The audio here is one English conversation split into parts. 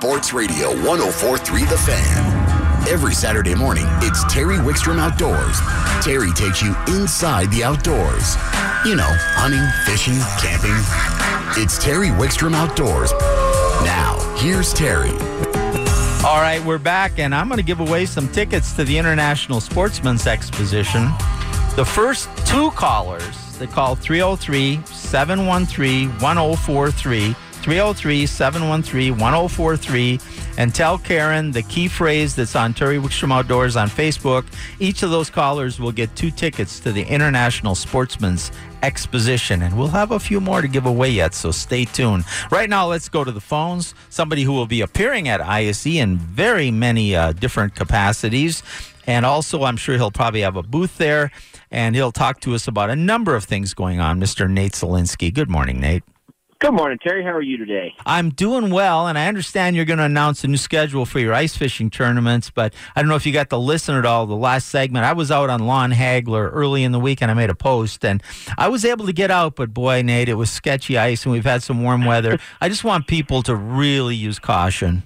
Sports Radio 1043 The Fan. Every Saturday morning, it's Terry Wickstrom Outdoors. Terry takes you inside the outdoors. You know, hunting, fishing, camping. It's Terry Wickstrom Outdoors. Now, here's Terry. All right, we're back, and I'm going to give away some tickets to the International Sportsman's Exposition. The first two callers, they call 303 713 1043. 303 713 1043 and tell Karen the key phrase that's on Terry Wickstrom Outdoors on Facebook. Each of those callers will get two tickets to the International Sportsman's Exposition, and we'll have a few more to give away yet, so stay tuned. Right now, let's go to the phones. Somebody who will be appearing at ISE in very many uh, different capacities. And also, I'm sure he'll probably have a booth there, and he'll talk to us about a number of things going on. Mr. Nate Zelinsky. Good morning, Nate. Good morning, Terry. How are you today? I'm doing well, and I understand you're going to announce a new schedule for your ice fishing tournaments, but I don't know if you got to listen at all the last segment. I was out on Lon Hagler early in the week, and I made a post, and I was able to get out, but boy, Nate, it was sketchy ice, and we've had some warm weather. I just want people to really use caution.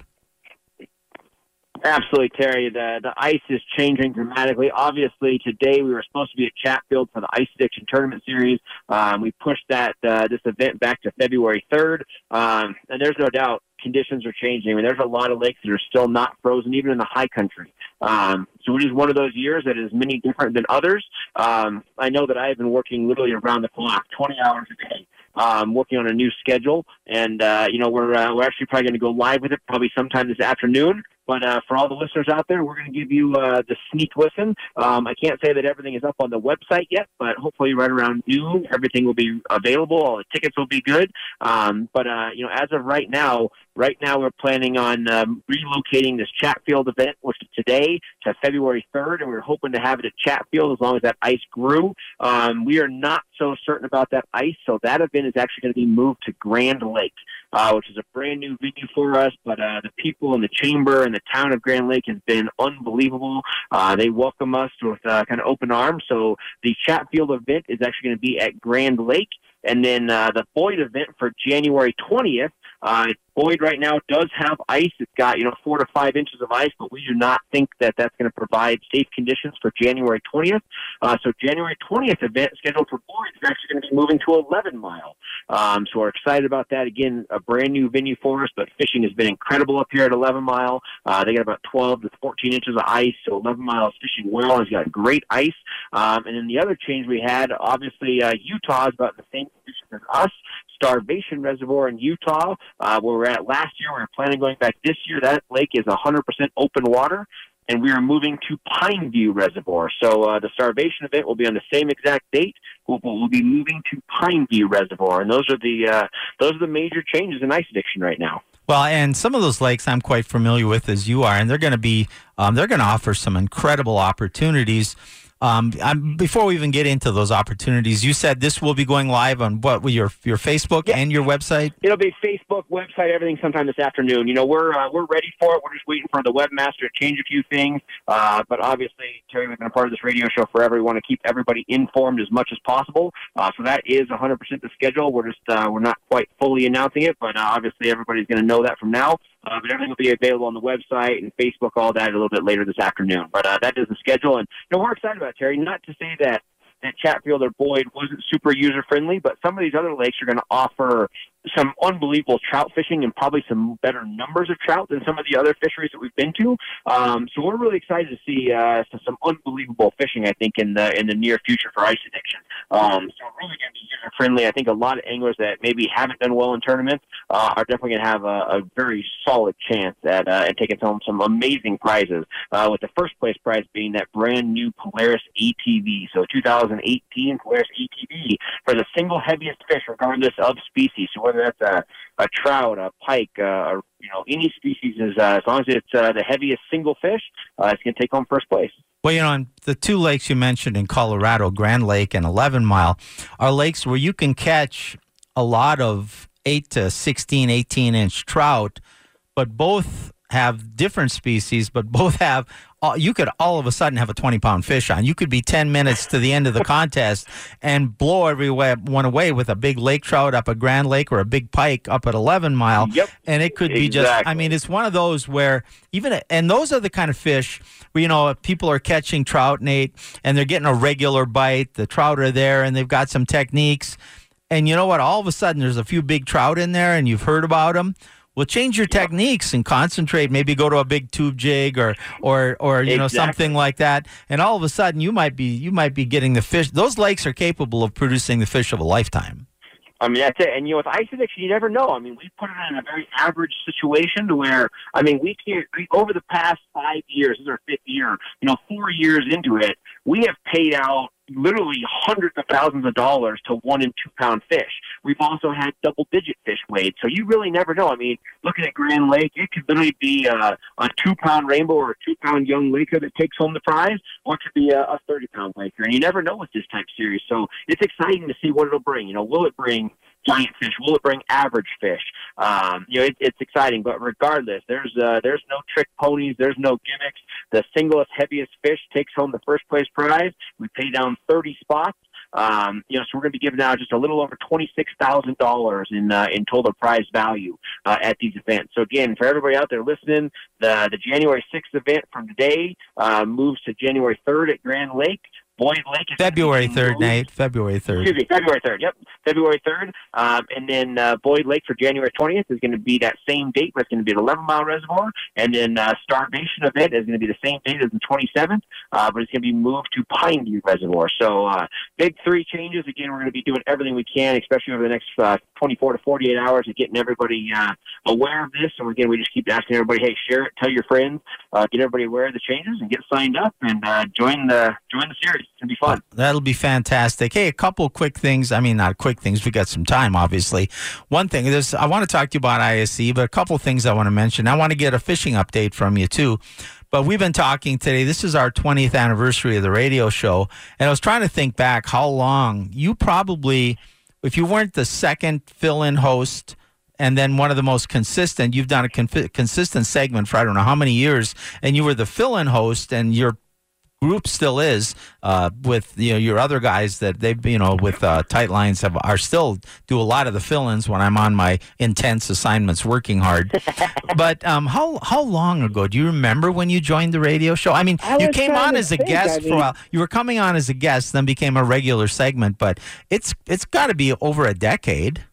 Absolutely, Terry. The the ice is changing dramatically. Obviously, today we were supposed to be at Chatfield for the Ice Addiction Tournament Series. Um, we pushed that uh, this event back to February 3rd, um, and there's no doubt conditions are changing. I mean, there's a lot of lakes that are still not frozen, even in the high country. Um, so it is one of those years that is many different than others. Um, I know that I have been working literally around the clock, 20 hours a day um, working on a new schedule, and uh, you know we're uh, we're actually probably going to go live with it probably sometime this afternoon. But uh, for all the listeners out there, we're going to give you uh, the sneak listen. Um, I can't say that everything is up on the website yet, but hopefully right around noon, everything will be available. All the tickets will be good. Um, but uh, you know, as of right now, right now we're planning on um, relocating this Chatfield event, which is today, to February 3rd, and we're hoping to have it at Chatfield as long as that ice grew. Um, we are not so certain about that ice, so that event is actually going to be moved to Grand Lake uh, which is a brand new venue for us. But uh, the people in the chamber and the town of Grand Lake has been unbelievable. Uh, they welcome us with uh, kind of open arms. So the Chatfield event is actually going to be at Grand Lake. And then uh, the Boyd event for January 20th uh, Boyd right now does have ice. It's got, you know, four to five inches of ice, but we do not think that that's going to provide safe conditions for January 20th. Uh, so January 20th event scheduled for Boyd is actually going to be moving to 11 mile. Um, so we're excited about that. Again, a brand new venue for us, but fishing has been incredible up here at 11 mile. Uh, they got about 12 to 14 inches of ice, so 11 mile is fishing well. It's got great ice. Um, and then the other change we had, obviously, uh, Utah is about the same conditions as us. Starvation Reservoir in Utah, uh, where we're at last year. We are planning going back this year. That lake is 100% open water, and we are moving to Pineview Reservoir. So uh, the Starvation event will be on the same exact date. We'll, we'll be moving to Pineview Reservoir, and those are the uh, those are the major changes in ice addiction right now. Well, and some of those lakes I'm quite familiar with as you are, and they're going to be um, they're going to offer some incredible opportunities. Um, I'm, before we even get into those opportunities, you said this will be going live on what your your Facebook yeah. and your website. It'll be Facebook, website, everything sometime this afternoon. You know, we're uh, we're ready for it. We're just waiting for the webmaster to change a few things. Uh, but obviously, Terry, we've been a part of this radio show forever. We want to keep everybody informed as much as possible. Uh, so that is 100% the schedule. We're just uh, we're not quite fully announcing it, but uh, obviously everybody's going to know that from now. Uh, but everything will be available on the website and Facebook, all that a little bit later this afternoon. But uh, that is the schedule, and you know we're excited about it, Terry. Not to say that that Chatfield or Boyd wasn't super user friendly, but some of these other lakes are going to offer some unbelievable trout fishing and probably some better numbers of trout than some of the other fisheries that we've been to. Um, so we're really excited to see uh, some unbelievable fishing. I think in the in the near future for ice addiction. Um, so really going to be user friendly. I think a lot of anglers that maybe haven't done well in tournaments uh, are definitely going to have a, a very solid chance at uh, taking home some amazing prizes. Uh, with the first place prize being that brand new Polaris ATV. So 2018 Polaris ATV for the single heaviest fish, regardless of species. So whether that's a, a trout, a pike, uh, or you know any species, is uh, as long as it's uh, the heaviest single fish, uh, it's going to take home first place. Well, you know, the two lakes you mentioned in Colorado, Grand Lake and 11 Mile, are lakes where you can catch a lot of 8 to 16, 18 inch trout, but both have different species, but both have. Uh, you could all of a sudden have a 20 pound fish on. You could be 10 minutes to the end of the contest and blow everyone away with a big lake trout up at Grand Lake or a big pike up at 11 Mile. Yep. And it could be just, I mean, it's one of those where even, and those are the kind of fish where, you know, people are catching trout, Nate, and they're getting a regular bite. The trout are there and they've got some techniques. And you know what? All of a sudden, there's a few big trout in there, and you've heard about them. Well, change your techniques and concentrate. Maybe go to a big tube jig or or or you know something like that. And all of a sudden, you might be you might be getting the fish. Those lakes are capable of producing the fish of a lifetime. I mean, that's it. And, you know, with ice addiction, you never know. I mean, we put it in a very average situation to where, I mean, we can't, we, over the past five years, this is our fifth year, you know, four years into it, we have paid out literally hundreds of thousands of dollars to one and two pound fish. We've also had double digit fish weighed, so you really never know. I mean, looking at Grand Lake, it could literally be a, a two pound rainbow or a two pound young laker that takes home the prize, or it could be a, a 30 pound laker. And you never know with this type of series, so it's exciting to see what it'll bring. You know, will it bring giant fish? Will it bring average fish? Um, you know, it, it's exciting, but regardless, there's uh, there's no trick ponies, there's no gimmicks. The singlest heaviest fish takes home the first place prize. We pay down 30 spots. Um, you know, so we're going to be giving out just a little over twenty-six thousand dollars in uh, in total prize value uh, at these events. So again, for everybody out there listening, the the January sixth event from today uh, moves to January third at Grand Lake. Boyd Lake is February 3rd, Nate. February 3rd. Excuse me, February 3rd. Yep, February 3rd. Um, and then uh, Boyd Lake for January 20th is going to be that same date, but it's going to be an 11 mile reservoir. And then uh, Starvation event is going to be the same date as the 27th, uh, but it's going to be moved to Pineview Reservoir. So uh, big three changes. Again, we're going to be doing everything we can, especially over the next uh, 24 to 48 hours, of getting everybody uh, aware of this. And again, we just keep asking everybody, hey, share it, tell your friends, uh, get everybody aware of the changes, and get signed up and uh, join the join the series. It's to be fun. That'll be fantastic. Hey, a couple quick things. I mean, not quick things. We got some time, obviously. One thing is, I want to talk to you about ISE, but a couple things I want to mention. I want to get a fishing update from you too. But we've been talking today. This is our 20th anniversary of the radio show, and I was trying to think back how long you probably, if you weren't the second fill-in host and then one of the most consistent. You've done a con- consistent segment for I don't know how many years, and you were the fill-in host, and you're group still is uh, with you know your other guys that they've you know with uh, tight lines have are still do a lot of the fill-ins when I'm on my intense assignments working hard. but um, how how long ago do you remember when you joined the radio show? I mean, I you came on as a think, guest I mean, for a while. You were coming on as a guest, then became a regular segment. But it's it's got to be over a decade.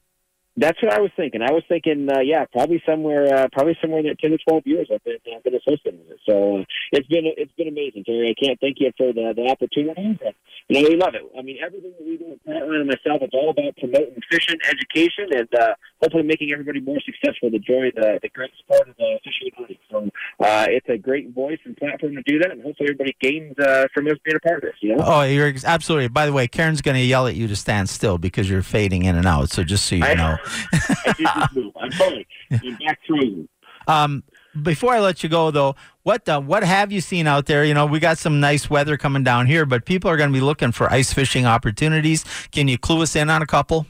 That's what I was thinking. I was thinking, uh, yeah, probably somewhere, uh, probably somewhere in that ten to twelve years I've been, I've been associated with it. So uh, it's been it's been amazing, Terry. I can't thank you for the the opportunity. But, you know, we love it. I mean, everything that we do at Tightline and myself, it's all about promoting fishing education and uh, hopefully making everybody more successful to join the the greatest part of the fishing community. So uh, it's a great voice and platform to do that, and hopefully everybody gains uh, from us being a part of this. You know. Oh, you're absolutely. By the way, Karen's going to yell at you to stand still because you're fading in and out. So just so you I- know. I did this move. I'm sorry. I'm back through. Um, before I let you go, though, what uh, what have you seen out there? You know, we got some nice weather coming down here, but people are going to be looking for ice fishing opportunities. Can you clue us in on a couple?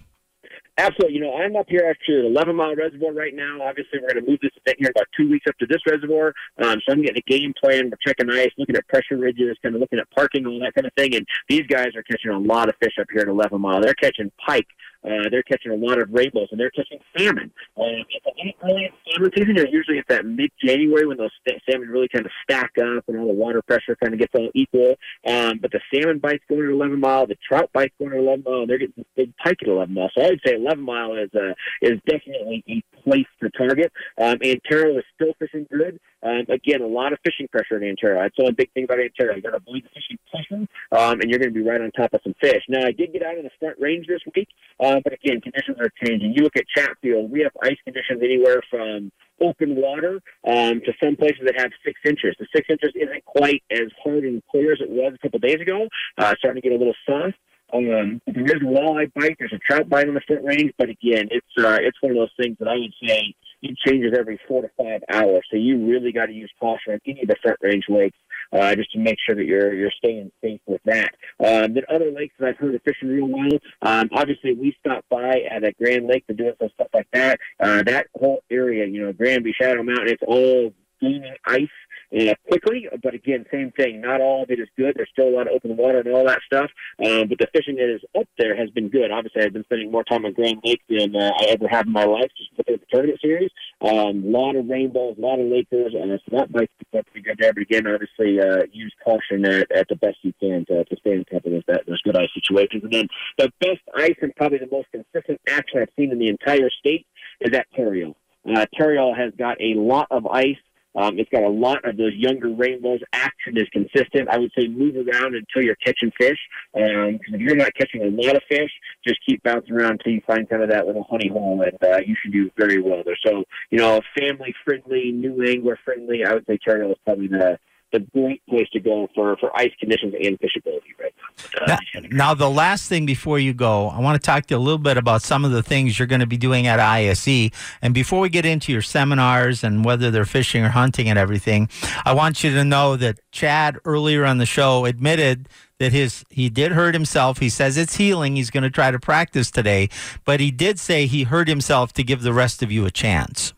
Absolutely. You know, I'm up here actually at 11 Mile Reservoir right now. Obviously, we're going to move this event here about two weeks up to this reservoir. Um, so I'm getting a game plan. We're checking ice, looking at pressure ridges, kind of looking at parking, all that kind of thing. And these guys are catching a lot of fish up here at 11 Mile. They're catching pike. Uh, they're catching a lot of rainbows, and they're catching salmon. Uh, it's early salmon season. They're usually at that mid-January when those st- salmon really kind of stack up and all the water pressure kind of gets all equal. Um, but the salmon bite's going at 11 mile, the trout bite's going at 11 mile, and they're getting this big pike at 11 mile. So I would say 11 mile is uh, is definitely a place to target. Um, Antero is still fishing good. Um, again, a lot of fishing pressure in Antero. That's only big thing about Antero. You got to avoid the fishing pressure, um, and you're going to be right on top of some fish. Now, I did get out in the front range this week, uh, but again, conditions are changing. You look at Chatfield, we have ice conditions anywhere from open water um, to some places that have six inches. The six inches isn't quite as hard and clear as it was a couple days ago. Uh, starting to get a little soft. Um, there is walleye bite. There's a trout bite on the front range, but again, it's uh, it's one of those things that I would say it changes every four to five hours. So you really got to use caution on any of the front range lakes uh, just to make sure that you're you're staying safe with that. Um, then other lakes that I've heard of fishing real well. Um, obviously, we stopped by at a Grand Lake to do some stuff like that. Uh, that whole area, you know, Granby, Shadow Mountain, it's all gaining ice uh, quickly. But again, same thing. Not all of it is good. There's still a lot of open water and all that stuff. Um, but the fishing that is up there has been good. Obviously, I've been spending more time on Grand Lake than uh, I ever have in my life just looking at the tournament series. A um, lot of rainbows, a lot of Lakers, and so that might be pretty good there. But again, obviously, uh, use caution at, at the best you can to, to stay on top of that, those good ice situations. And then the best ice and probably the most consistent action I've seen in the entire state is at Tarryall. Uh, Tarryall has got a lot of ice. Um, it's got a lot of those younger rainbows. Action is consistent. I would say move around until you're catching fish. Um, if you're not catching a lot of fish, just keep bouncing around until you find kind of that little honey hole, and uh, you should do very well there. So, you know, family friendly, new angler friendly. I would say Tarryall is probably the the great place to go for, for ice conditions and fishability right now. Uh, now, now, the last thing before you go, I want to talk to you a little bit about some of the things you're going to be doing at ISE. And before we get into your seminars and whether they're fishing or hunting and everything, I want you to know that Chad earlier on the show admitted that his he did hurt himself. He says it's healing. He's going to try to practice today, but he did say he hurt himself to give the rest of you a chance.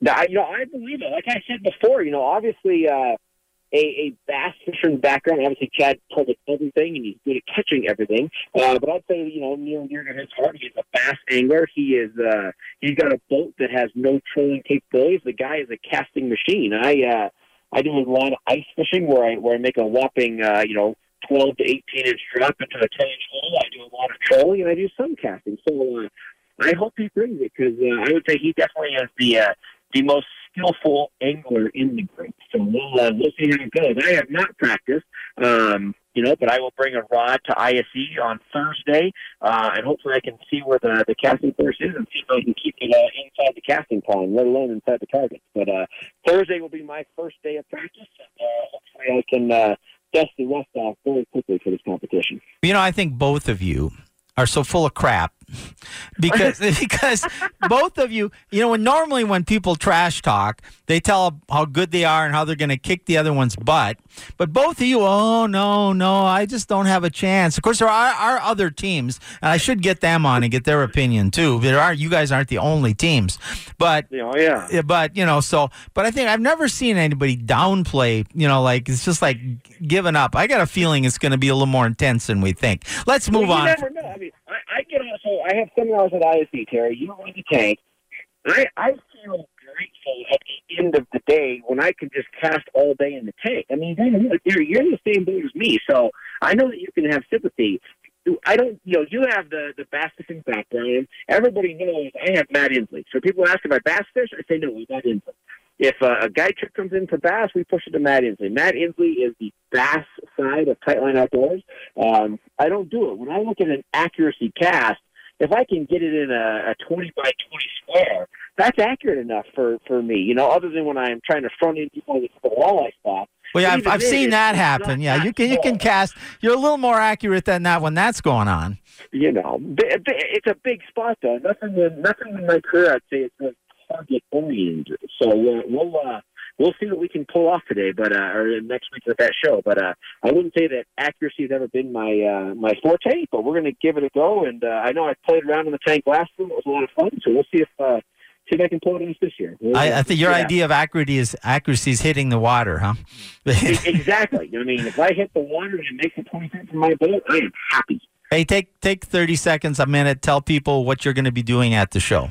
Now, you know, I believe it. Like I said before, you know, obviously. Uh, a, a bass fisherman background. Obviously, Chad us everything, and he's good at catching everything. Uh, but I'd say, you know, near and dear to his heart, he's a bass angler. He is. Uh, he's got a boat that has no trolling capabilities. The guy is a casting machine. I uh, I do a lot of ice fishing where I where I make a whopping, uh, you know. 12 to 18 inch drop into a 10 inch hole. I do a lot of trolling and I do some casting. So uh, I hope he brings it because uh, I would say he definitely is the uh, the most skillful angler in the group. So we'll uh, we'll see how it goes. I have not practiced, um, you know, but I will bring a rod to ISE on Thursday, uh, and hopefully I can see where the the casting course is and see if I can keep it uh, inside the casting pond, let alone inside the target. But uh, Thursday will be my first day of practice, and uh, hopefully I can. Uh, dust the rust off very quickly for this competition. You know, I think both of you are so full of crap because because both of you, you know, when normally when people trash talk, they tell how good they are and how they're going to kick the other one's butt. But both of you, oh no, no, I just don't have a chance. Of course, there are, are other teams, and I should get them on and get their opinion too. There are you guys aren't the only teams, but oh yeah, but you know, so but I think I've never seen anybody downplay. You know, like it's just like giving up. I got a feeling it's going to be a little more intense than we think. Let's move well, on. I get so I have seminars at ISE, Terry. You run the tank. I I feel grateful at the end of the day when I can just cast all day in the tank. I mean, you're you're in the same boat as me, so I know that you can have sympathy. I don't, you know, you have the the bass fishing background. Everybody knows I have Matt Inslee. So people ask about bass fish, I say no, Matt Inslee. If uh, a guide trip comes in for bass, we push it to Matt Inslee. Matt Inslee is the bass side of Tightline Outdoors. Um, I don't do it. When I look at an accuracy cast, if I can get it in a, a 20 by 20 square, that's accurate enough for, for me, you know, other than when I'm trying to front end people with the walleye spot. Well, yeah, I've, I've seen that happen. Yeah, you can you can cast. You're a little more accurate than that when that's going on. You know, it's a big spot though. Nothing in nothing in my career I'd say it's a target oriented. So uh, we'll uh, we'll see what we can pull off today, but uh, or next week at that show. But uh, I wouldn't say that accuracy has ever been my uh, my forte, but we're going to give it a go. And uh, I know I played around in the tank last year; it was a lot of fun. So we'll see if. Uh, See if I can pull it off this year. We'll, I, I, think your yeah. idea of accuracy is accuracy is hitting the water, huh? exactly. I mean, if I hit the water and it makes a twenty feet from my boat, I am happy. Hey, take take thirty seconds, a minute. Tell people what you're going to be doing at the show.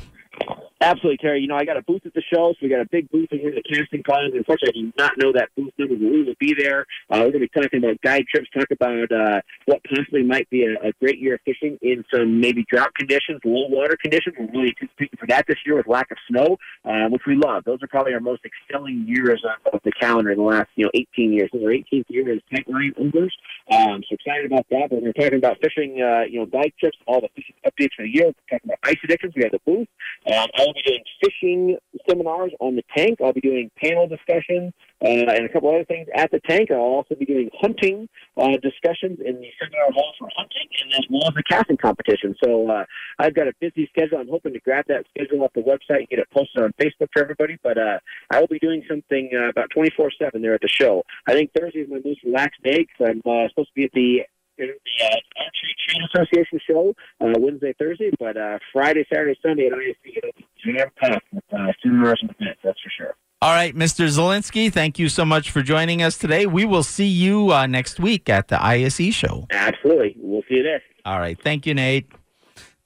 Absolutely, Terry. You know, I got a booth at the show, so we got a big booth in here at the casting pond. Unfortunately, I do not know that booth number, but we will be there. Uh, we're going to be talking about guide trips, talk about uh, what possibly might be a, a, great year of fishing in some maybe drought conditions, low water conditions. We're really anticipating for that this year with lack of snow, uh, which we love. Those are probably our most excelling years of, the calendar in the last, you know, 18 years. This is our 18th year as Tightline Anglers. Um, so excited about that. But we're talking about fishing, uh, you know, guide trips, all the fishing updates for the year. We're talking about ice addictions. We have the booth. Um, I'll be doing fishing seminars on the tank. I'll be doing panel discussions uh, and a couple other things at the tank. I'll also be doing hunting uh, discussions in the seminar hall for hunting and as well as the casting competition. So uh, I've got a busy schedule. I'm hoping to grab that schedule off the website and get it posted on Facebook for everybody. But uh, I will be doing something uh, about 24 7 there at the show. I think Thursday is my most relaxed day because I'm uh, supposed to be at the the uh, Archery Trade Association show uh, Wednesday, Thursday, but uh, Friday, Saturday, Sunday at ISE, it'll be jam packed with uh, seminars and events. That's for sure. All right, Mr. Zelinsky, thank you so much for joining us today. We will see you uh, next week at the ISE show. Absolutely. We'll see you there. All right. Thank you, Nate.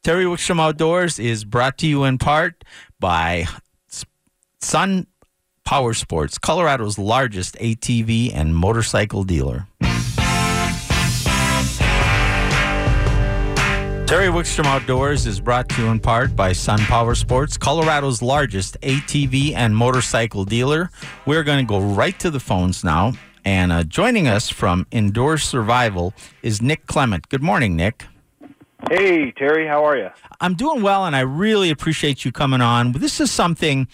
Terry Wickstrom Outdoors is brought to you in part by Sun Power Sports, Colorado's largest ATV and motorcycle dealer. Terry Wickstrom Outdoors is brought to you in part by Sun Power Sports, Colorado's largest ATV and motorcycle dealer. We're going to go right to the phones now. And uh, joining us from Endure Survival is Nick Clement. Good morning, Nick. Hey, Terry, how are you? I'm doing well, and I really appreciate you coming on. This is something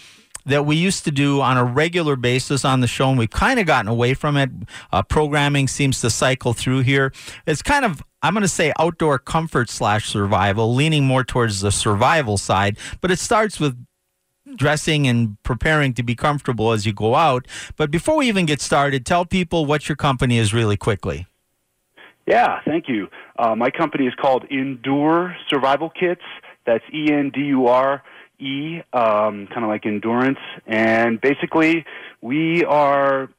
that we used to do on a regular basis on the show, and we've kind of gotten away from it. Uh, programming seems to cycle through here. It's kind of, I'm going to say, outdoor comfort slash survival, leaning more towards the survival side, but it starts with dressing and preparing to be comfortable as you go out. But before we even get started, tell people what your company is really quickly. Yeah, thank you. Uh, my company is called Endure Survival Kits. That's E N D U R E, um, kind of like endurance. And basically, we are,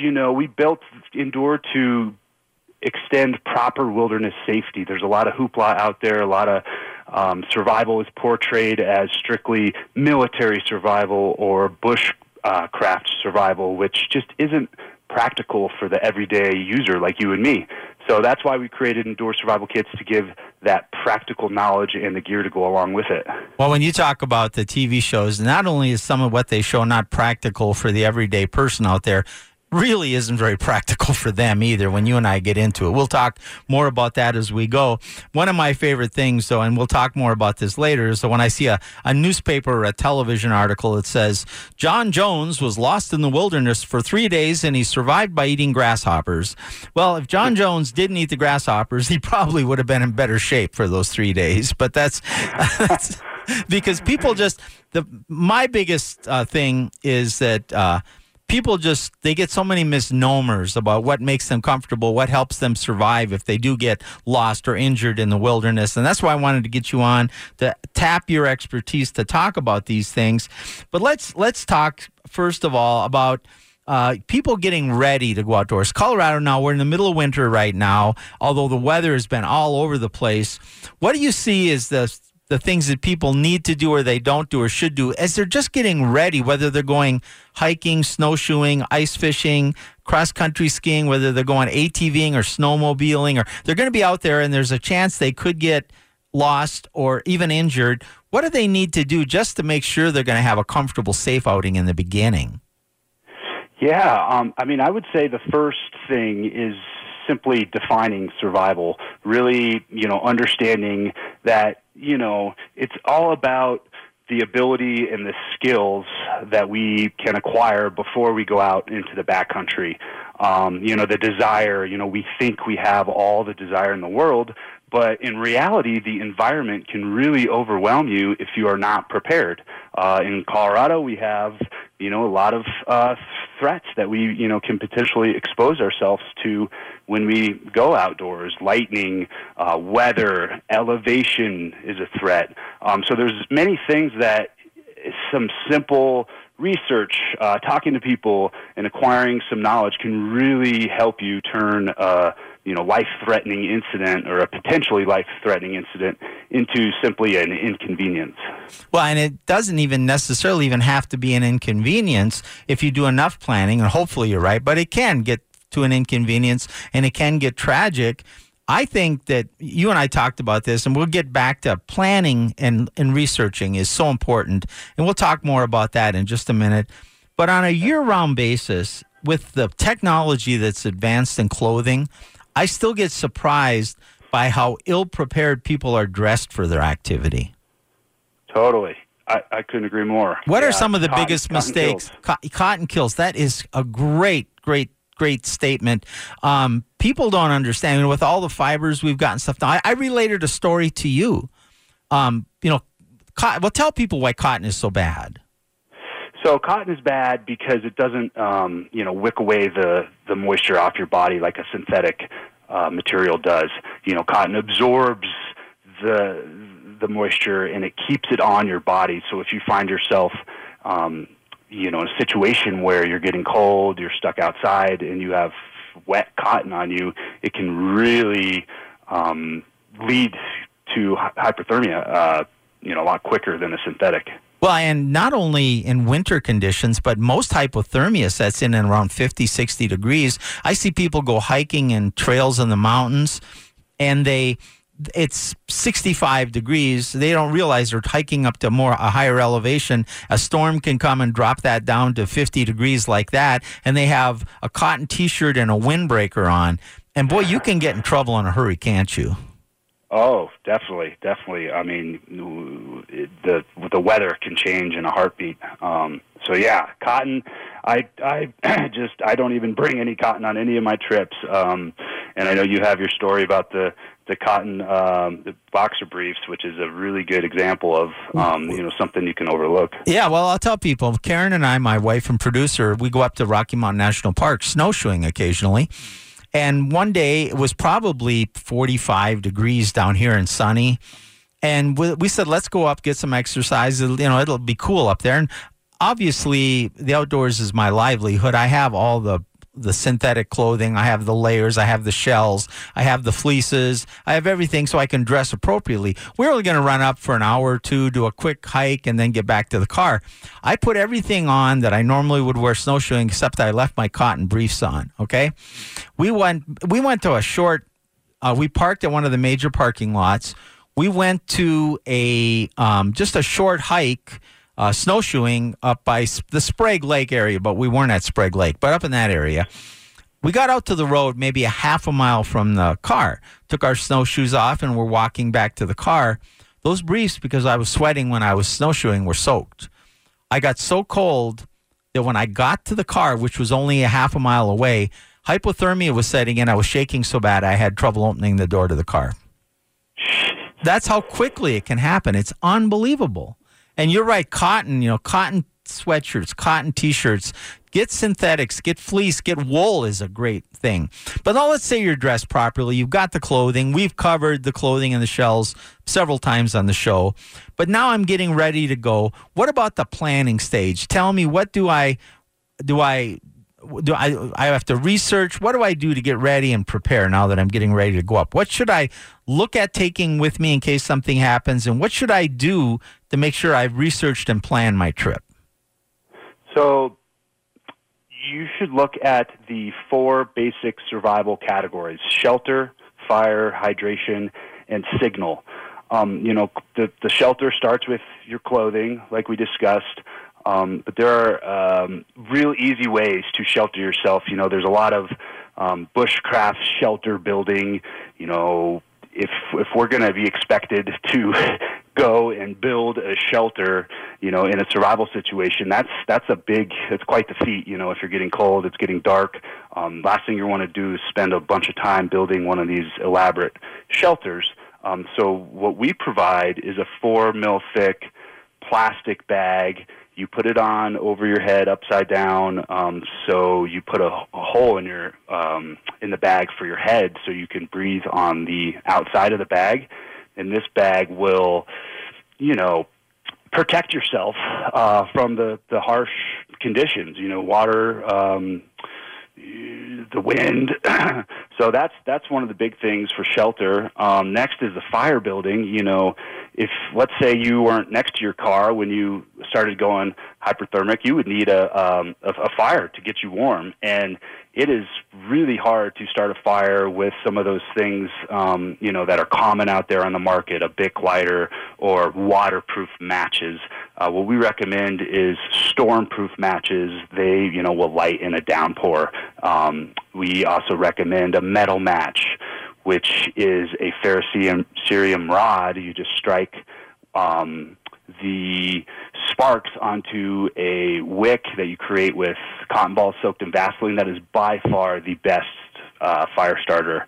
you know, we built Endure to extend proper wilderness safety. There's a lot of hoopla out there, a lot of um, survival is portrayed as strictly military survival or bushcraft uh, survival, which just isn't practical for the everyday user like you and me. So that's why we created Endure Survival Kits to give that practical knowledge and the gear to go along with it. Well, when you talk about the TV shows, not only is some of what they show not practical for the everyday person out there, really isn't very practical for them either when you and I get into it. We'll talk more about that as we go. One of my favorite things, though, and we'll talk more about this later, is so when I see a, a newspaper or a television article that says John Jones was lost in the wilderness for three days and he survived by eating grasshoppers. Well, if John Jones didn't eat the grasshoppers, he probably would have been in better shape for those three days. But that's, that's because people just the my biggest uh, thing is that uh, people just they get so many misnomers about what makes them comfortable what helps them survive if they do get lost or injured in the wilderness and that's why i wanted to get you on to tap your expertise to talk about these things but let's let's talk first of all about uh, people getting ready to go outdoors. Colorado now, we're in the middle of winter right now, although the weather has been all over the place. What do you see is the the things that people need to do or they don't do or should do as they're just getting ready, whether they're going hiking, snowshoeing, ice fishing, cross country skiing, whether they're going ATVing or snowmobiling, or they're going to be out there and there's a chance they could get lost or even injured. What do they need to do just to make sure they're going to have a comfortable, safe outing in the beginning? Yeah, um, I mean, I would say the first thing is simply defining survival, really, you know, understanding that, you know, it's all about the ability and the skills that we can acquire before we go out into the backcountry. Um, you know, the desire, you know, we think we have all the desire in the world, but in reality, the environment can really overwhelm you if you are not prepared. Uh, in Colorado, we have, you know, a lot of uh, threats that we, you know, can potentially expose ourselves to when we go outdoors. Lightning, uh, weather, elevation is a threat. Um, so there's many things that some simple research, uh, talking to people, and acquiring some knowledge can really help you turn a you know life-threatening incident or a potentially life-threatening incident into simply an inconvenience. Well, and it doesn't even necessarily even have to be an inconvenience if you do enough planning, and hopefully you're right. But it can get to an inconvenience, and it can get tragic I think that you and I talked about this, and we'll get back to planning and, and researching is so important. And we'll talk more about that in just a minute. But on a year round basis, with the technology that's advanced in clothing, I still get surprised by how ill prepared people are dressed for their activity. Totally. I, I couldn't agree more. What yeah, are some of the cotton, biggest cotton mistakes? Kills. Co- cotton kills. That is a great, great great statement. Um, people don't understand. with all the fibers we've gotten stuff. Now, I, I related a story to you. Um, you know, cotton, well, tell people why cotton is so bad. So cotton is bad because it doesn't, um, you know, wick away the the moisture off your body like a synthetic uh, material does. You know, cotton absorbs the the moisture and it keeps it on your body. So if you find yourself um, you know, in a situation where you're getting cold, you're stuck outside, and you have wet cotton on you, it can really um, lead to hypothermia, uh, you know, a lot quicker than a synthetic. Well, and not only in winter conditions, but most hypothermia sets in at around 50, 60 degrees. I see people go hiking in trails in the mountains and they it's 65 degrees. They don't realize they're hiking up to more a higher elevation. A storm can come and drop that down to 50 degrees like that, and they have a cotton T-shirt and a windbreaker on. And boy, you can get in trouble in a hurry, can't you? Oh, definitely, definitely. I mean, the the weather can change in a heartbeat. Um, so yeah, cotton. I I just I don't even bring any cotton on any of my trips. Um, and I know you have your story about the the cotton um, the boxer briefs, which is a really good example of um, you know something you can overlook. Yeah, well, I'll tell people. Karen and I, my wife and producer, we go up to Rocky Mountain National Park snowshoeing occasionally. And one day it was probably 45 degrees down here and sunny. And we, we said, let's go up, get some exercise. You know, it'll be cool up there. And obviously, the outdoors is my livelihood. I have all the the synthetic clothing. I have the layers. I have the shells. I have the fleeces. I have everything so I can dress appropriately. We're only going to run up for an hour or two, do a quick hike, and then get back to the car. I put everything on that I normally would wear snowshoeing, except I left my cotton briefs on. Okay, we went. We went to a short. Uh, we parked at one of the major parking lots. We went to a um, just a short hike uh, snowshoeing up by the Sprague Lake area, but we weren't at Sprague Lake, but up in that area. We got out to the road maybe a half a mile from the car, took our snowshoes off, and we're walking back to the car. Those briefs, because I was sweating when I was snowshoeing, were soaked. I got so cold that when I got to the car, which was only a half a mile away, hypothermia was setting in. I was shaking so bad I had trouble opening the door to the car. That's how quickly it can happen. It's unbelievable. And you're right, cotton, you know, cotton sweatshirts, cotton t-shirts, get synthetics, get fleece, get wool is a great thing. But now let's say you're dressed properly. You've got the clothing. We've covered the clothing and the shells several times on the show. But now I'm getting ready to go. What about the planning stage? Tell me what do I do I do I I have to research what do I do to get ready and prepare now that I'm getting ready to go up? What should I look at taking with me in case something happens and what should I do to make sure I've researched and planned my trip? So you should look at the four basic survival categories: shelter, fire, hydration, and signal. Um, you know, the, the shelter starts with your clothing, like we discussed. Um, but there are um, real easy ways to shelter yourself. You know, there's a lot of um, bushcraft shelter building. You know, if if we're going to be expected to go and build a shelter, you know, in a survival situation, that's that's a big, it's quite the feat. You know, if you're getting cold, it's getting dark. Um, last thing you want to do is spend a bunch of time building one of these elaborate shelters. Um, so what we provide is a four mil thick plastic bag you put it on over your head upside down um, so you put a, a hole in your um, in the bag for your head so you can breathe on the outside of the bag and this bag will you know protect yourself uh, from the, the harsh conditions you know water um, the wind. so that's that's one of the big things for shelter. Um, next is the fire building. You know, if let's say you weren't next to your car when you started going hyperthermic, you would need a um, a, a fire to get you warm, and it is really hard to start a fire with some of those things, um, you know, that are common out there on the market, a Bic lighter or waterproof matches. Uh, what we recommend is stormproof matches. They, you know, will light in a downpour. Um, we also recommend a metal match, which is a ferrocerium rod. You just strike um, the sparks onto a wick that you create with cotton balls soaked in Vaseline. That is by far the best uh, fire starter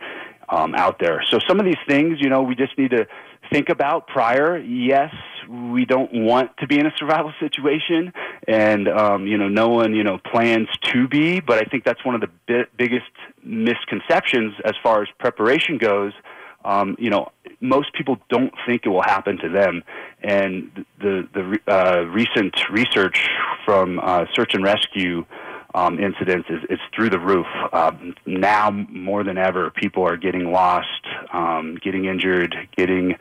um, out there. So some of these things, you know, we just need to think about prior. Yes, we don't want to be in a survival situation, and um, you know, no one you know plans to be. But I think that's one of the bi- biggest misconceptions as far as preparation goes um, you know, most people don't think it will happen to them. And the the uh, recent research from uh, search and rescue um, incidents is it's through the roof. Um, now more than ever, people are getting lost, um, getting injured, getting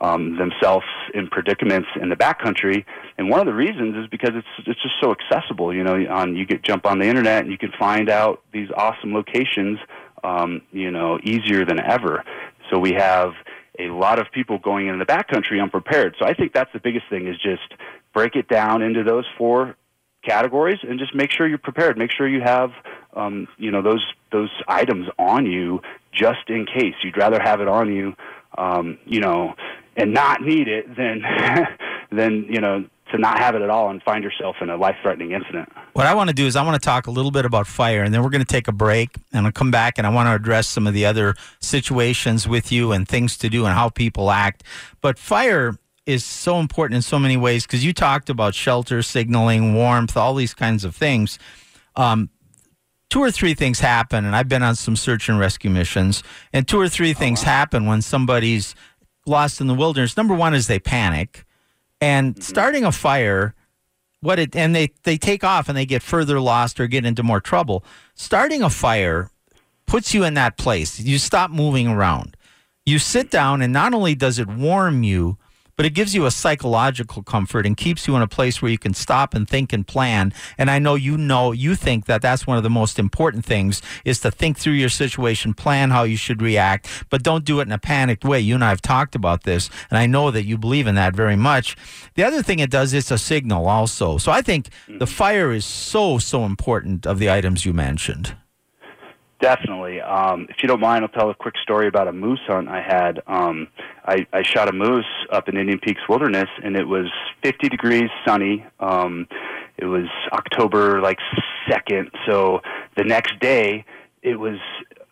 um, themselves in predicaments in the backcountry. And one of the reasons is because it's it's just so accessible. You know, on you get jump on the internet and you can find out these awesome locations. Um, you know, easier than ever. So we have a lot of people going in the backcountry unprepared. So I think that's the biggest thing is just break it down into those four categories and just make sure you're prepared. Make sure you have um, you know those those items on you just in case. You'd rather have it on you, um, you know, and not need it than than you know to not have it at all and find yourself in a life threatening incident. What I want to do is I want to talk a little bit about fire, and then we're going to take a break, and I'll come back and I want to address some of the other situations with you and things to do and how people act. But fire is so important in so many ways because you talked about shelter, signaling, warmth, all these kinds of things. Um, two or three things happen, and I've been on some search and rescue missions, and two or three things oh, wow. happen when somebody's lost in the wilderness. Number one is they panic, and mm-hmm. starting a fire. What it and they they take off and they get further lost or get into more trouble. Starting a fire puts you in that place. You stop moving around. You sit down, and not only does it warm you, but it gives you a psychological comfort and keeps you in a place where you can stop and think and plan. And I know you know you think that that's one of the most important things is to think through your situation, plan how you should react, but don't do it in a panicked way. You and I have talked about this, and I know that you believe in that very much. The other thing it does is a signal also. So I think the fire is so so important of the items you mentioned. Definitely. Um, if you don't mind, I'll tell a quick story about a moose hunt I had. Um, I, I shot a moose up in Indian Peaks Wilderness, and it was 50 degrees sunny. Um, it was October like second, so the next day it was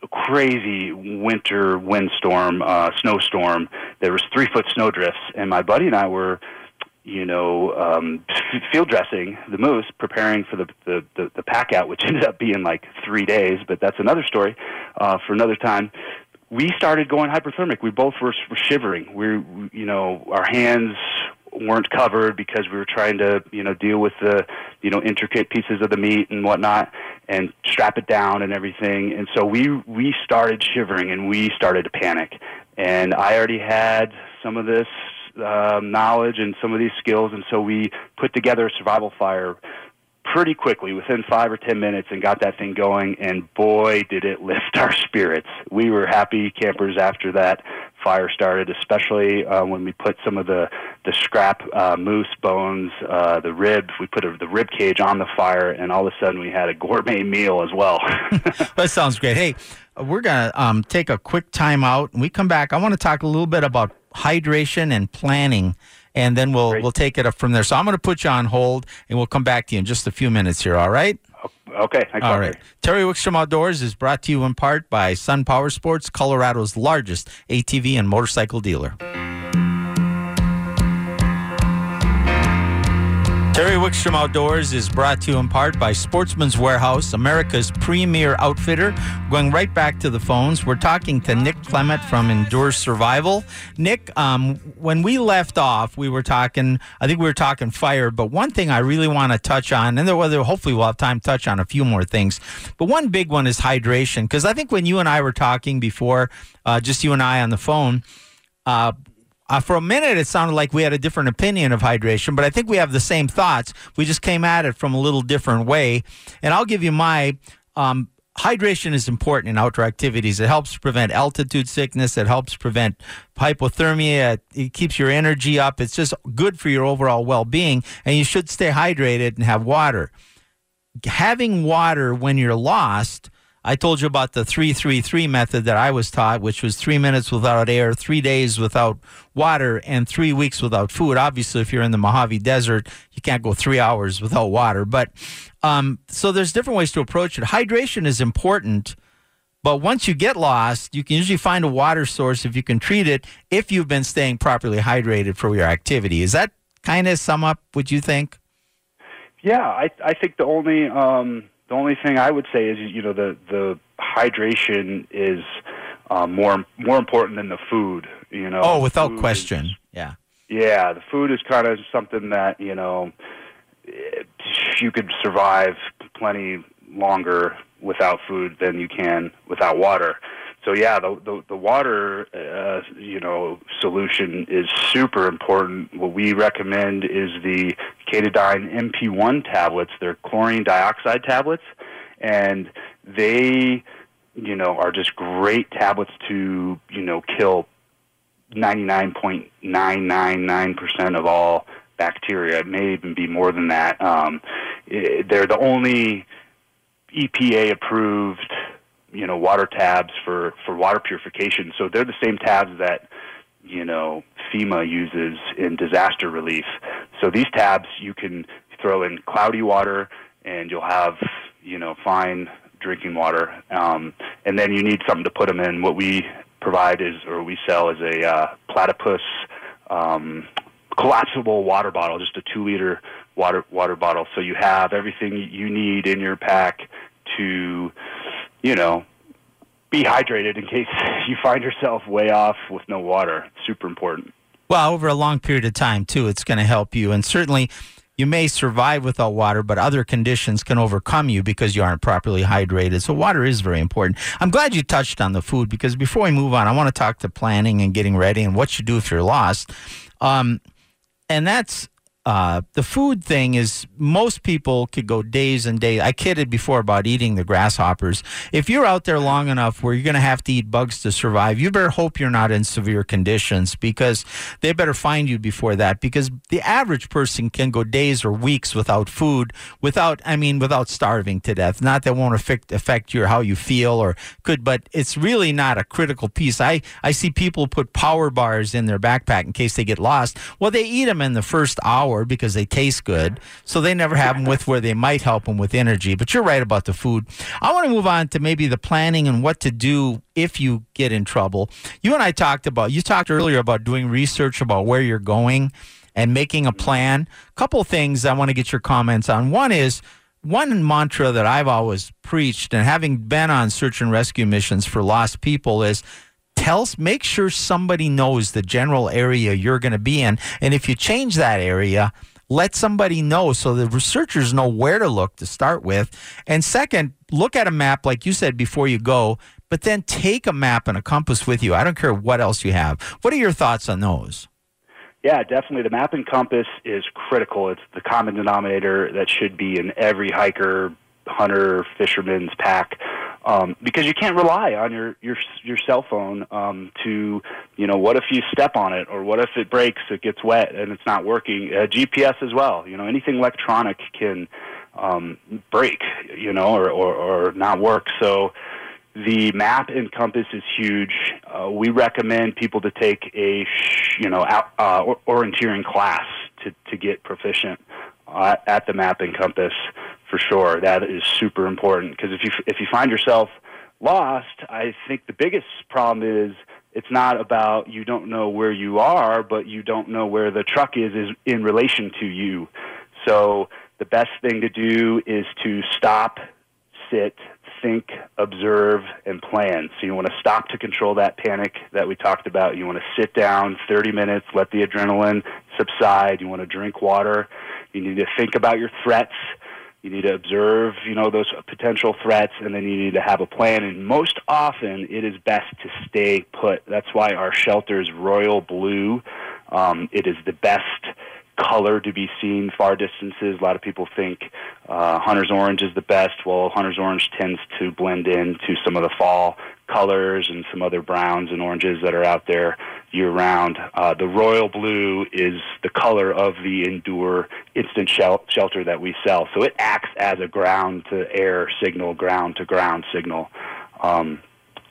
a crazy winter windstorm, uh, snowstorm. There was three foot snow drifts, and my buddy and I were you know, um, field dressing the moose, preparing for the, the, the, the pack out, which ended up being like three days, but that's another story uh, for another time. We started going hyperthermic. We both were, were shivering. We, you know, our hands weren't covered because we were trying to, you know, deal with the, you know, intricate pieces of the meat and whatnot, and strap it down and everything. And so we we started shivering and we started to panic. And I already had some of this um, knowledge and some of these skills, and so we put together a survival fire pretty quickly within five or ten minutes and got that thing going and boy did it lift our spirits. We were happy campers after that fire started especially uh, when we put some of the the scrap uh, moose bones uh, the rib we put a, the rib cage on the fire and all of a sudden we had a gourmet meal as well. That sounds great. Hey we're gonna um, take a quick time out and we come back i want to talk a little bit about hydration and planning, and then we'll Great. we'll take it up from there. So I'm going to put you on hold, and we'll come back to you in just a few minutes here. All right. Okay. Thanks, all right. Terry Wickstrom Outdoors is brought to you in part by Sun Power Sports, Colorado's largest ATV and motorcycle dealer. Terry Wickstrom Outdoors is brought to you in part by Sportsman's Warehouse, America's premier outfitter. Going right back to the phones, we're talking to Nick Clement from Endure Survival. Nick, um, when we left off, we were talking, I think we were talking fire, but one thing I really want to touch on, and there, hopefully we'll have time to touch on a few more things, but one big one is hydration, because I think when you and I were talking before, uh, just you and I on the phone, uh, uh, for a minute, it sounded like we had a different opinion of hydration, but I think we have the same thoughts. We just came at it from a little different way. And I'll give you my um, hydration is important in outdoor activities. It helps prevent altitude sickness. It helps prevent hypothermia. It, keeps your energy up. It's just good for your overall well being. And you should stay hydrated and have water. Having water when you're lost I told you about the 333 method that I was taught, which was three minutes without air, three days without water, and three weeks without food. Obviously, if you're in the Mojave Desert, you can't go three hours without water. But um, so there's different ways to approach it. Hydration is important. But once you get lost, you can usually find a water source if you can treat it if you've been staying properly hydrated for your activity. Is that kind of sum up what you think? Yeah, I I think the only um, the only thing I would say is, you know, the the hydration is um, more more important than the food. You know. Oh, without question. is- yeah. yeah, the food is kind of something that you know it, you could survive plenty longer without food than you can without water. So yeah, the the, the water uh, you know solution is super important. What we recommend is the Katadyn MP1 tablets. They're chlorine dioxide tablets, and they you know are just great tablets to you know kill 99.999% of all bacteria. It may even be more than that. Um, they're the only EPA approved, you know, water tabs for, for water purification. So they're the same tabs that, you know, FEMA uses in disaster relief. So these tabs you can throw in cloudy water and you'll have, you know, fine drinking water. Um, and then you need something to put them in. What we provide is, or we sell, is a uh, platypus um, collapsible water bottle, just a two liter water water bottle. So you have everything you need in your pack to, you know, be hydrated in case you find yourself way off with no water. It's super important. Well, over a long period of time, too, it's going to help you. And certainly, you may survive without water, but other conditions can overcome you because you aren't properly hydrated. So, water is very important. I'm glad you touched on the food because before we move on, I want to talk to planning and getting ready and what you do if you're lost. Um, and that's uh, the food thing is most people could go days and days. I kidded before about eating the grasshoppers. If you're out there long enough where you're going to have to eat bugs to survive, you better hope you're not in severe conditions because they better find you before that. Because the average person can go days or weeks without food, without I mean, without starving to death. Not that won't affect affect your how you feel or could, but it's really not a critical piece. I I see people put power bars in their backpack in case they get lost. Well, they eat them in the first hour because they taste good. So they never have them with where they might help them with energy. But you're right about the food. I want to move on to maybe the planning and what to do if you get in trouble. You and I talked about, you talked earlier about doing research about where you're going and making a plan. A couple things I want to get your comments on. One is, one mantra that I've always preached, and having been on search and rescue missions for lost people, is tell make sure somebody knows the general area you're going to be in and if you change that area let somebody know so the researchers know where to look to start with and second look at a map like you said before you go but then take a map and a compass with you i don't care what else you have what are your thoughts on those Yeah, definitely. The map and compass is critical. It's the common denominator that should be in every hiker, hunter, fisherman's pack. Um, because you can't rely on your your your cell phone um, to, you know, what if you step on it, or what if it breaks, it gets wet, and it's not working. Uh, GPS as well. You know, anything electronic can um, break, you know, or, or or not work. So the map and compass is huge. Uh, we recommend people to take a you know out, uh, or- orienteering class to to get proficient at the map and compass for sure. That is super important because if you if you find yourself lost, I think the biggest problem is it's not about you don't know where you are, but you don't know where the truck is is in relation to you. So the best thing to do is to stop, sit, think, observe, and plan. So you want to stop to control that panic that we talked about. You want to sit down 30 minutes, let the adrenaline subside. You want to drink water. You need to think about your threats. You need to observe, you know, those potential threats, and then you need to have a plan. And most often, it is best to stay put. That's why our shelter is royal blue. Um, it is the best color to be seen far distances. A lot of people think uh, hunter's orange is the best. Well, hunter's orange tends to blend in to some of the fall colors and some other browns and oranges that are out there year round. Uh, the royal blue is the color of the Endure instant shel- shelter that we sell. So it acts as a ground to air signal, ground to ground signal. Um,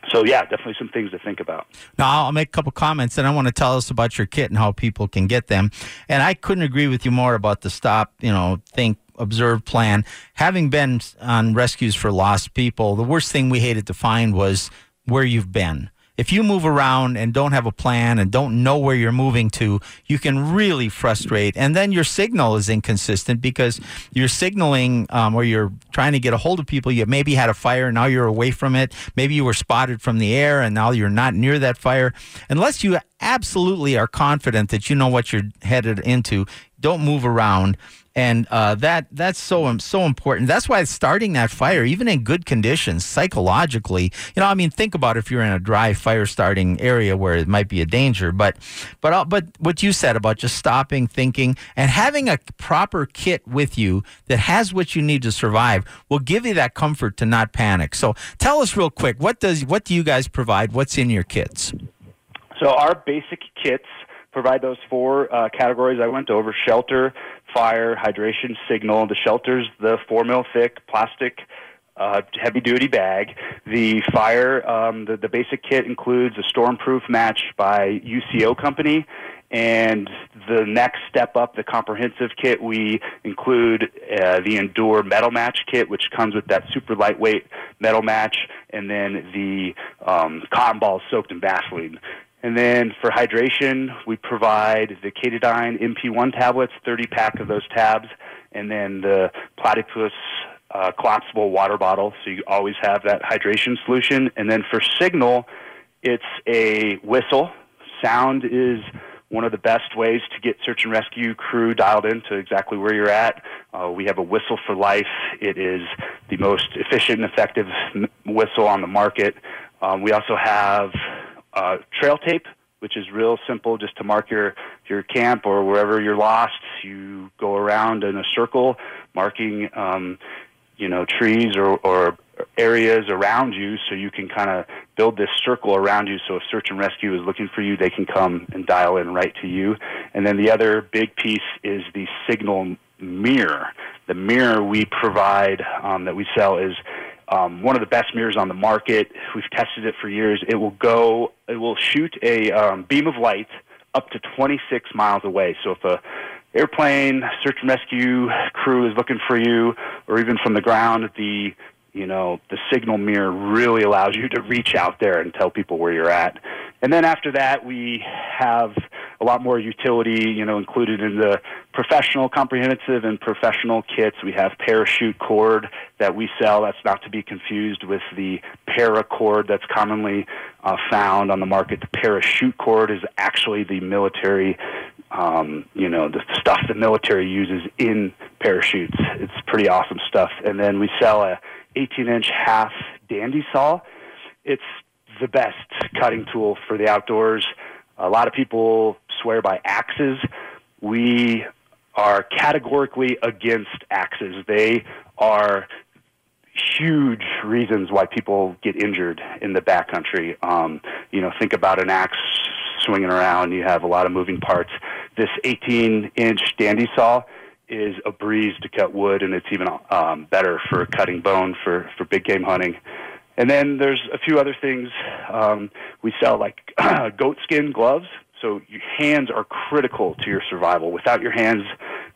so yeah, definitely some things to think about. Now, I'll make a couple comments, and I want to tell us about your kit and how people can get them. And I couldn't agree with you more about the stop, you know, think, observe, plan. Having been on rescues for lost people, the worst thing we hated to find was where you've been. If you move around and don't have a plan and don't know where you're moving to, you can really frustrate. And then your signal is inconsistent because you're signaling um, or you're trying to get a hold of people. You maybe had a fire, now you're away from it. Maybe you were spotted from the air, and now you're not near that fire. Unless you absolutely are confident that you know what you're headed into, don't move around and uh, that that's so so important. That's why starting that fire, even in good conditions, psychologically, you know, I mean, think about if you're in a dry fire starting area where it might be a danger. But but uh, but what you said about just stopping, thinking, and having a proper kit with you that has what you need to survive will give you that comfort to not panic. So tell us real quick, what does what do you guys provide? What's in your kits? So our basic kits provide those four uh, categories I went over: shelter, fire, hydration, signal. The shelter's the four mil thick plastic. Uh, heavy duty bag. The fire, um, the, the basic kit includes a stormproof match by UCO Company. And the next step up, the comprehensive kit, we include uh, the Endure metal match kit, which comes with that super lightweight metal match, and then the um, cotton balls soaked in Vaseline. And then for hydration, we provide the Katadyn MP1 tablets, 30 pack of those tabs, and then the Platypus uh, collapsible water bottle, so you always have that hydration solution. And then for signal, it's a whistle. Sound is one of the best ways to get search and rescue crew dialed in to exactly where you're at. Uh, we have a whistle for life. It is the most efficient and effective whistle on the market. Um, we also have uh, trail tape, which is real simple, just to mark your your camp or wherever you're lost. You go around in a circle, marking um, you know trees or, or areas around you, so you can kind of build this circle around you. So if search and rescue is looking for you, they can come and dial in right to you. And then the other big piece is the signal mirror. The mirror we provide um, that we sell is um, one of the best mirrors on the market. We've tested it for years. It will go, it will shoot a um, beam of light up to 26 miles away. So if a airplane search and rescue crew is looking for you, or even from the ground, the you know the signal mirror really allows you to reach out there and tell people where you're at. And then after that, we have a lot more utility, you know, included in the professional, comprehensive, and professional kits. We have parachute cord that we sell. That's not to be confused with the paracord that's commonly uh, found on the market. The parachute cord is actually the military, um, you know, the stuff the military uses in parachutes. It's pretty awesome stuff. And then we sell a 18-inch half dandy saw. It's the best cutting tool for the outdoors. A lot of people swear by axes. We are categorically against axes. They are huge reasons why people get injured in the backcountry. Um, you know, think about an axe swinging around. You have a lot of moving parts. This 18-inch dandy saw is a breeze to cut wood, and it's even um, better for cutting bone for for big game hunting. And then there's a few other things. Um, we sell like goat skin gloves. So your hands are critical to your survival. Without your hands,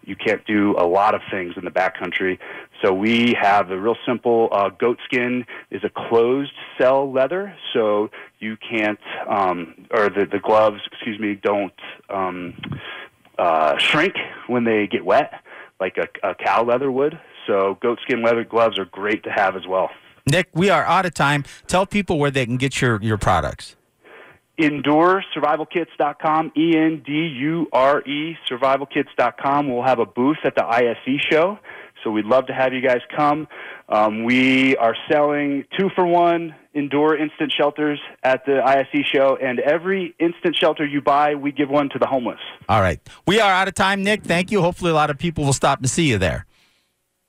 you can't do a lot of things in the backcountry. So we have a real simple uh, goat skin is a closed cell leather, so you can't, um, or the, the gloves, excuse me, don't um, uh, shrink when they get wet like a, a cow leather would. So goat skin leather gloves are great to have as well. Nick, we are out of time. Tell people where they can get your, your products. EndureSurvivalKits.com, E N D U R E, survivalkits.com. We'll have a booth at the ISE show, so we'd love to have you guys come. Um, we are selling two for one Endure instant shelters at the ISE show, and every instant shelter you buy, we give one to the homeless. All right. We are out of time, Nick. Thank you. Hopefully, a lot of people will stop and see you there.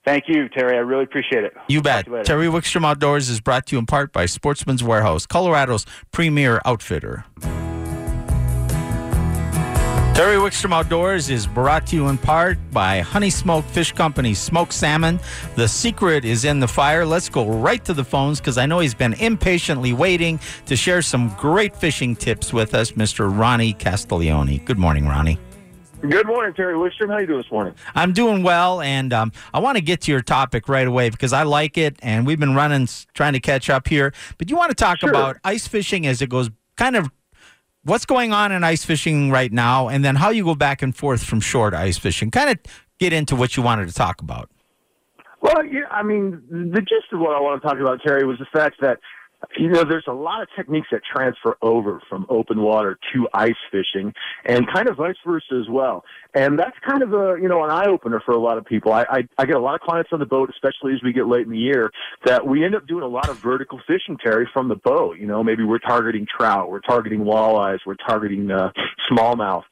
Thank you, Terry. I really appreciate it. You bet. You Terry Wickstrom Outdoors is brought to you in part by Sportsman's Warehouse, Colorado's premier outfitter. Terry Wickstrom Outdoors is brought to you in part by Honey Smoke Fish Company, smoked salmon. The secret is in the fire. Let's go right to the phones because I know he's been impatiently waiting to share some great fishing tips with us, Mr. Ronnie Castiglione. Good morning, Ronnie. Good morning, Terry Wickstrom. How you doing this morning? I'm doing well, and um, I want to get to your topic right away because I like it, and we've been running, trying to catch up here. But you want to talk Sure. about ice fishing as it goes, kind of what's going on in ice fishing right now, and then how you go back and forth from shore to ice fishing. Kind of get into what you wanted to talk about. Well, yeah, I mean, the gist of what I want to talk about, Terry, was the fact that you know, there's a lot of techniques that transfer over from open water to ice fishing and kind of vice versa as well. And that's kind of a, you know, an eye opener for a lot of people. I, I, I get a lot of clients on the boat, especially as we get late in the year, that we end up doing a lot of vertical fishing, Terry, from the boat. You know, maybe we're targeting trout, we're targeting walleyes, we're targeting uh, smallmouth.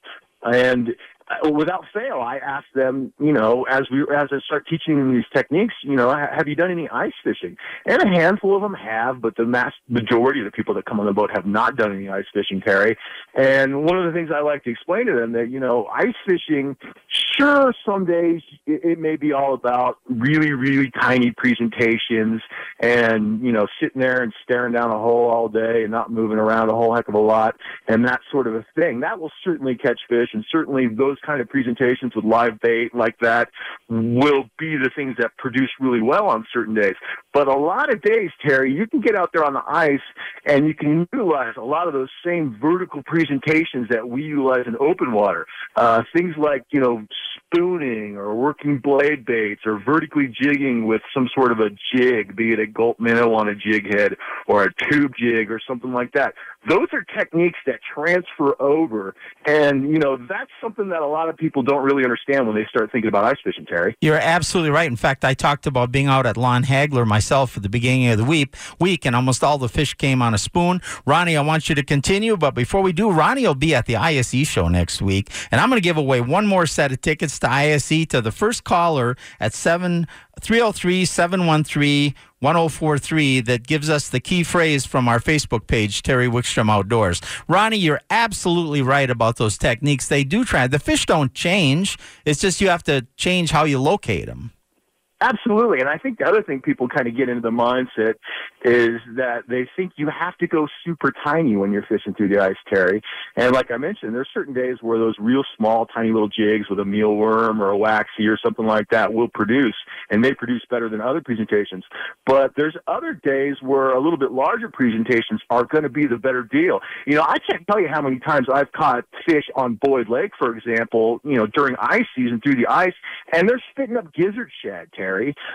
And Uh, without fail, I ask them, you know, as we as I start teaching them these techniques, you know, have you done any ice fishing? And a handful of them have, but the mass majority of the people that come on the boat have not done any ice fishing, Terry. And one of the things I like to explain to them that you know, ice fishing, sure, some days it, it may be all about really, really tiny presentations and you know, sitting there and staring down a hole all day and not moving around a whole heck of a lot and that sort of a thing. That will certainly catch fish, and certainly those those kind of presentations with live bait like that will be the things that produce really well on certain days. But a lot of days, Terry, you can get out there on the ice and you can utilize a lot of those same vertical presentations that we utilize in open water. Uh, things like, you know, spooning or working blade baits or vertically jigging with some sort of a jig, be it a gulp minnow on a jig head or a tube jig or something like that. Those are techniques that transfer over. And, you know, that's something that a lot of people don't really understand when they start thinking about ice fishing, Terry. You're absolutely right. In fact, I talked about being out at Lon Hagler myself at the beginning of the week, week, and almost all the fish came on a spoon. Ronnie, I want you to continue, but before we do, Ronnie will be at the ISE show next week, and I'm going to give away one more set of tickets to ISE to the first caller at 7 303 713 1043 that gives us the key phrase from our Facebook page, Terry Wickstrom Outdoors. Ronnie, you're absolutely right about those techniques. They do try. The fish don't change. It's just you have to change how you locate them. Absolutely. And I think the other thing people kind of get into the mindset is that they think you have to go super tiny when you're fishing through the ice, Terry. And like I mentioned, there's certain days where those real small, tiny little jigs with a mealworm or a waxy or something like that will produce, and they produce better than other presentations. But there's other days where a little bit larger presentations are going to be the better deal. You know, I can't tell you how many times I've caught fish on Boyd Lake, for example, you know, during ice season through the ice, and they're spitting up gizzard shad, Terry.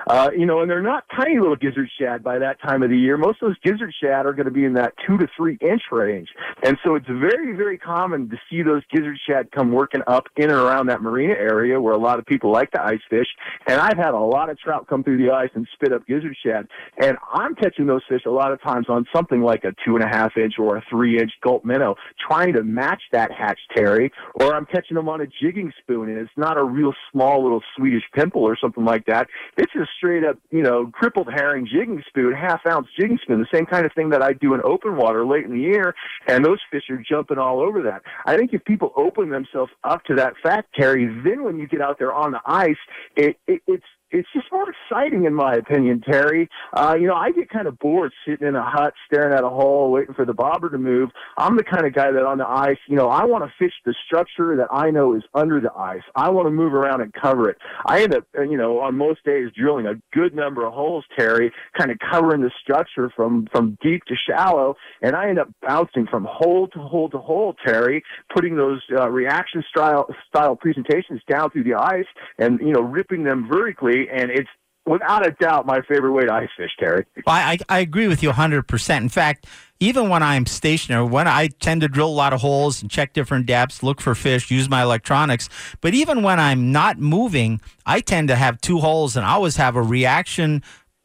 Uh, you know, and they're not tiny little gizzard shad by that time of the year. Most of those gizzard shad are going to be in that two to three inch range. And so it's very, very common to see those gizzard shad come working up in and around that marina area where a lot of people like to ice fish. And I've had a lot of trout come through the ice and spit up gizzard shad. And I'm catching those fish a lot of times on something like a two and a half inch or a three inch gulp minnow, trying to match that hatch Terry, or I'm catching them on a jigging spoon and it's not a real small little Swedish pimple or something like that. It's a straight up, you know, crippled herring jigging spoon, half ounce jigging spoon, the same kind of thing that I do in open water late in the year, and those fish are jumping all over that. I think if people open themselves up to that fact, Terry, then when you get out there on the ice, it, it it's it's just more exciting in my opinion, Terry. Uh, you know, I get kind of bored sitting in a hut staring at a hole waiting for the bobber to move. I'm the kind of guy that on the ice, you know, I want to fish the structure that I know is under the ice. I want to move around and cover it. I end up, uh, you know, on most days drilling a good number of holes, Terry, kind of covering the structure from from deep to shallow, and I end up bouncing from hole to hole to hole, Terry, putting those uh, reaction style style presentations down through the ice and you know ripping them vertically and it's without a doubt my favorite way to ice fish, Terry. I, I agree with you 100%. In fact, even when I'm stationary, when I tend to drill a lot of holes and check different depths, look for fish, use my electronics. But even when I'm not moving, I tend to have two holes and I always have a reaction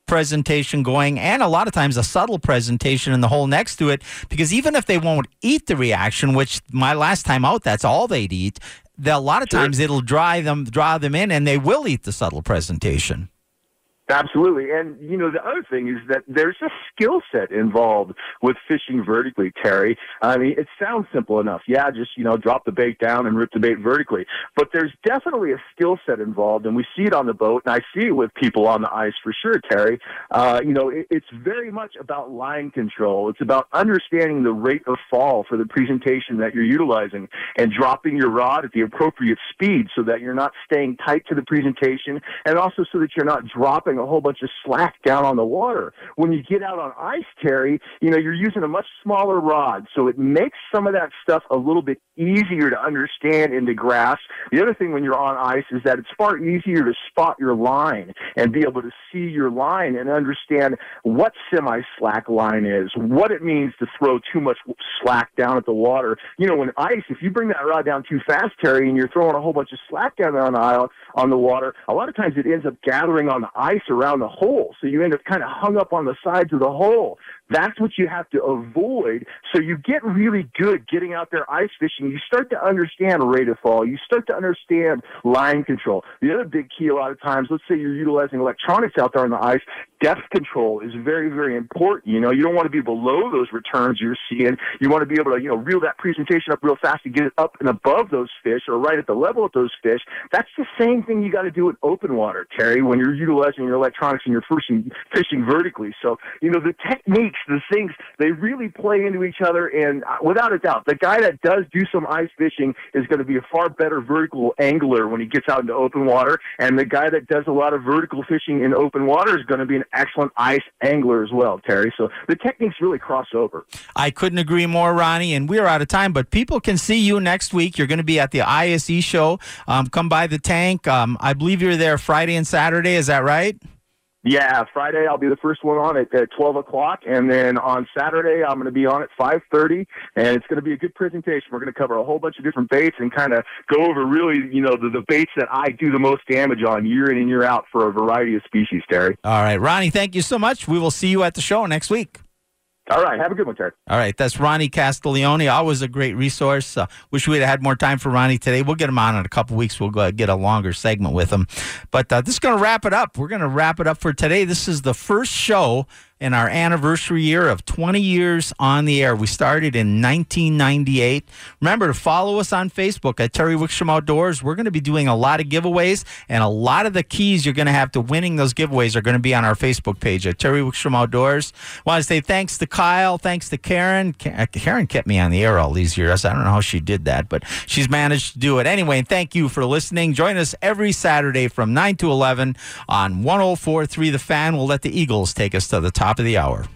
presentation going and a lot of times a subtle presentation in the hole next to it because even if they won't eat the reaction which my last time out that's all they'd eat a lot of times it'll dry them draw them in and they will eat the subtle presentation Absolutely. And, you know, the other thing is that there's a skill set involved with fishing vertically, Terry. I mean, it sounds simple enough. Yeah, just, you know, drop the bait down and rip the bait vertically. But there's definitely a skill set involved, and we see it on the boat, and I see it with people on the ice for sure, Terry. Uh, you know, it, it's very much about line control. It's about understanding the rate of fall for the presentation that you're utilizing and dropping your rod at the appropriate speed so that you're not staying tight to the presentation and also so that you're not dropping a whole bunch of slack down on the water. When you get out on ice, Terry, you know, you're using a much smaller rod, so it makes some of that stuff a little bit easier to understand and to grasp. The other thing when you're on ice is that it's far easier to spot your line and be able to see your line and understand what semi slack line is, what it means to throw too much slack down at the water. You know, when ice, if you bring that rod down too fast, Terry, and you're throwing a whole bunch of slack down on the aisle on the water, a lot of times it ends up gathering on the ice around the hole. So you end up kind of hung up on the sides of the hole. That's what you have to avoid. So you get really good getting out there ice fishing. You start to understand rate of fall. You start to understand line control. The other big key a lot of times, let's say you're utilizing electronics out there on the ice, depth control is very, very important. You know, you don't want to be below those returns you're seeing. You want to be able to, you know, reel that presentation up real fast to get it up and above those fish or right at the level of those fish. That's the same thing you got to do in open water, Terry, when you're utilizing your electronics and you're fishing, fishing vertically. So, you know, the technique the things, they really play into each other. And uh, without a doubt, the guy that does do some ice fishing is going to be a far better vertical angler when he gets out into open water. And the guy that does a lot of vertical fishing in open water is going to be an excellent ice angler as well, Terry. So the techniques really cross over. I couldn't agree more, Ronnie. And we're out of time, but people can see you next week. You're going to be at the ISE show. Um, come by the tank. Um, I believe you're there Friday and Saturday. Is that right? Yeah, Friday I'll be the first one on at, at 12 o'clock, and then on Saturday I'm going to be on at 5:30, and it's going to be a good presentation. We're going to cover a whole bunch of different baits and kind of go over really, you know, the, the baits that I do the most damage on year in and year out for a variety of species. Terry. All right, Ronnie, thank you so much. We will see you at the show next week. All right. Have a good one, Terry. All right. That's Ronnie Castiglione. Always a great resource. Uh, wish we'd had more time for Ronnie today. We'll get him on in a couple weeks. We'll go get a longer segment with him. But uh, this is going to wrap it up. We're going to wrap it up for today. This is the first show in our anniversary year of 20 years on the air. We started in 1998. Remember to follow us on Facebook at Terry Wickstrom Outdoors. We're going to be doing a lot of giveaways, and a lot of the keys you're going to have to winning those giveaways are going to be on our Facebook page at Terry Wickstrom Outdoors. Want to say thanks to Kyle, thanks to Karen. Uh, Karen kept me on the air all these years. I don't know how she did that, but she's managed to do it. Anyway, thank you for listening. Join us every Saturday from 9 to 11 on 104.3 The Fan. We'll let the Eagles take us to the top top of the hour.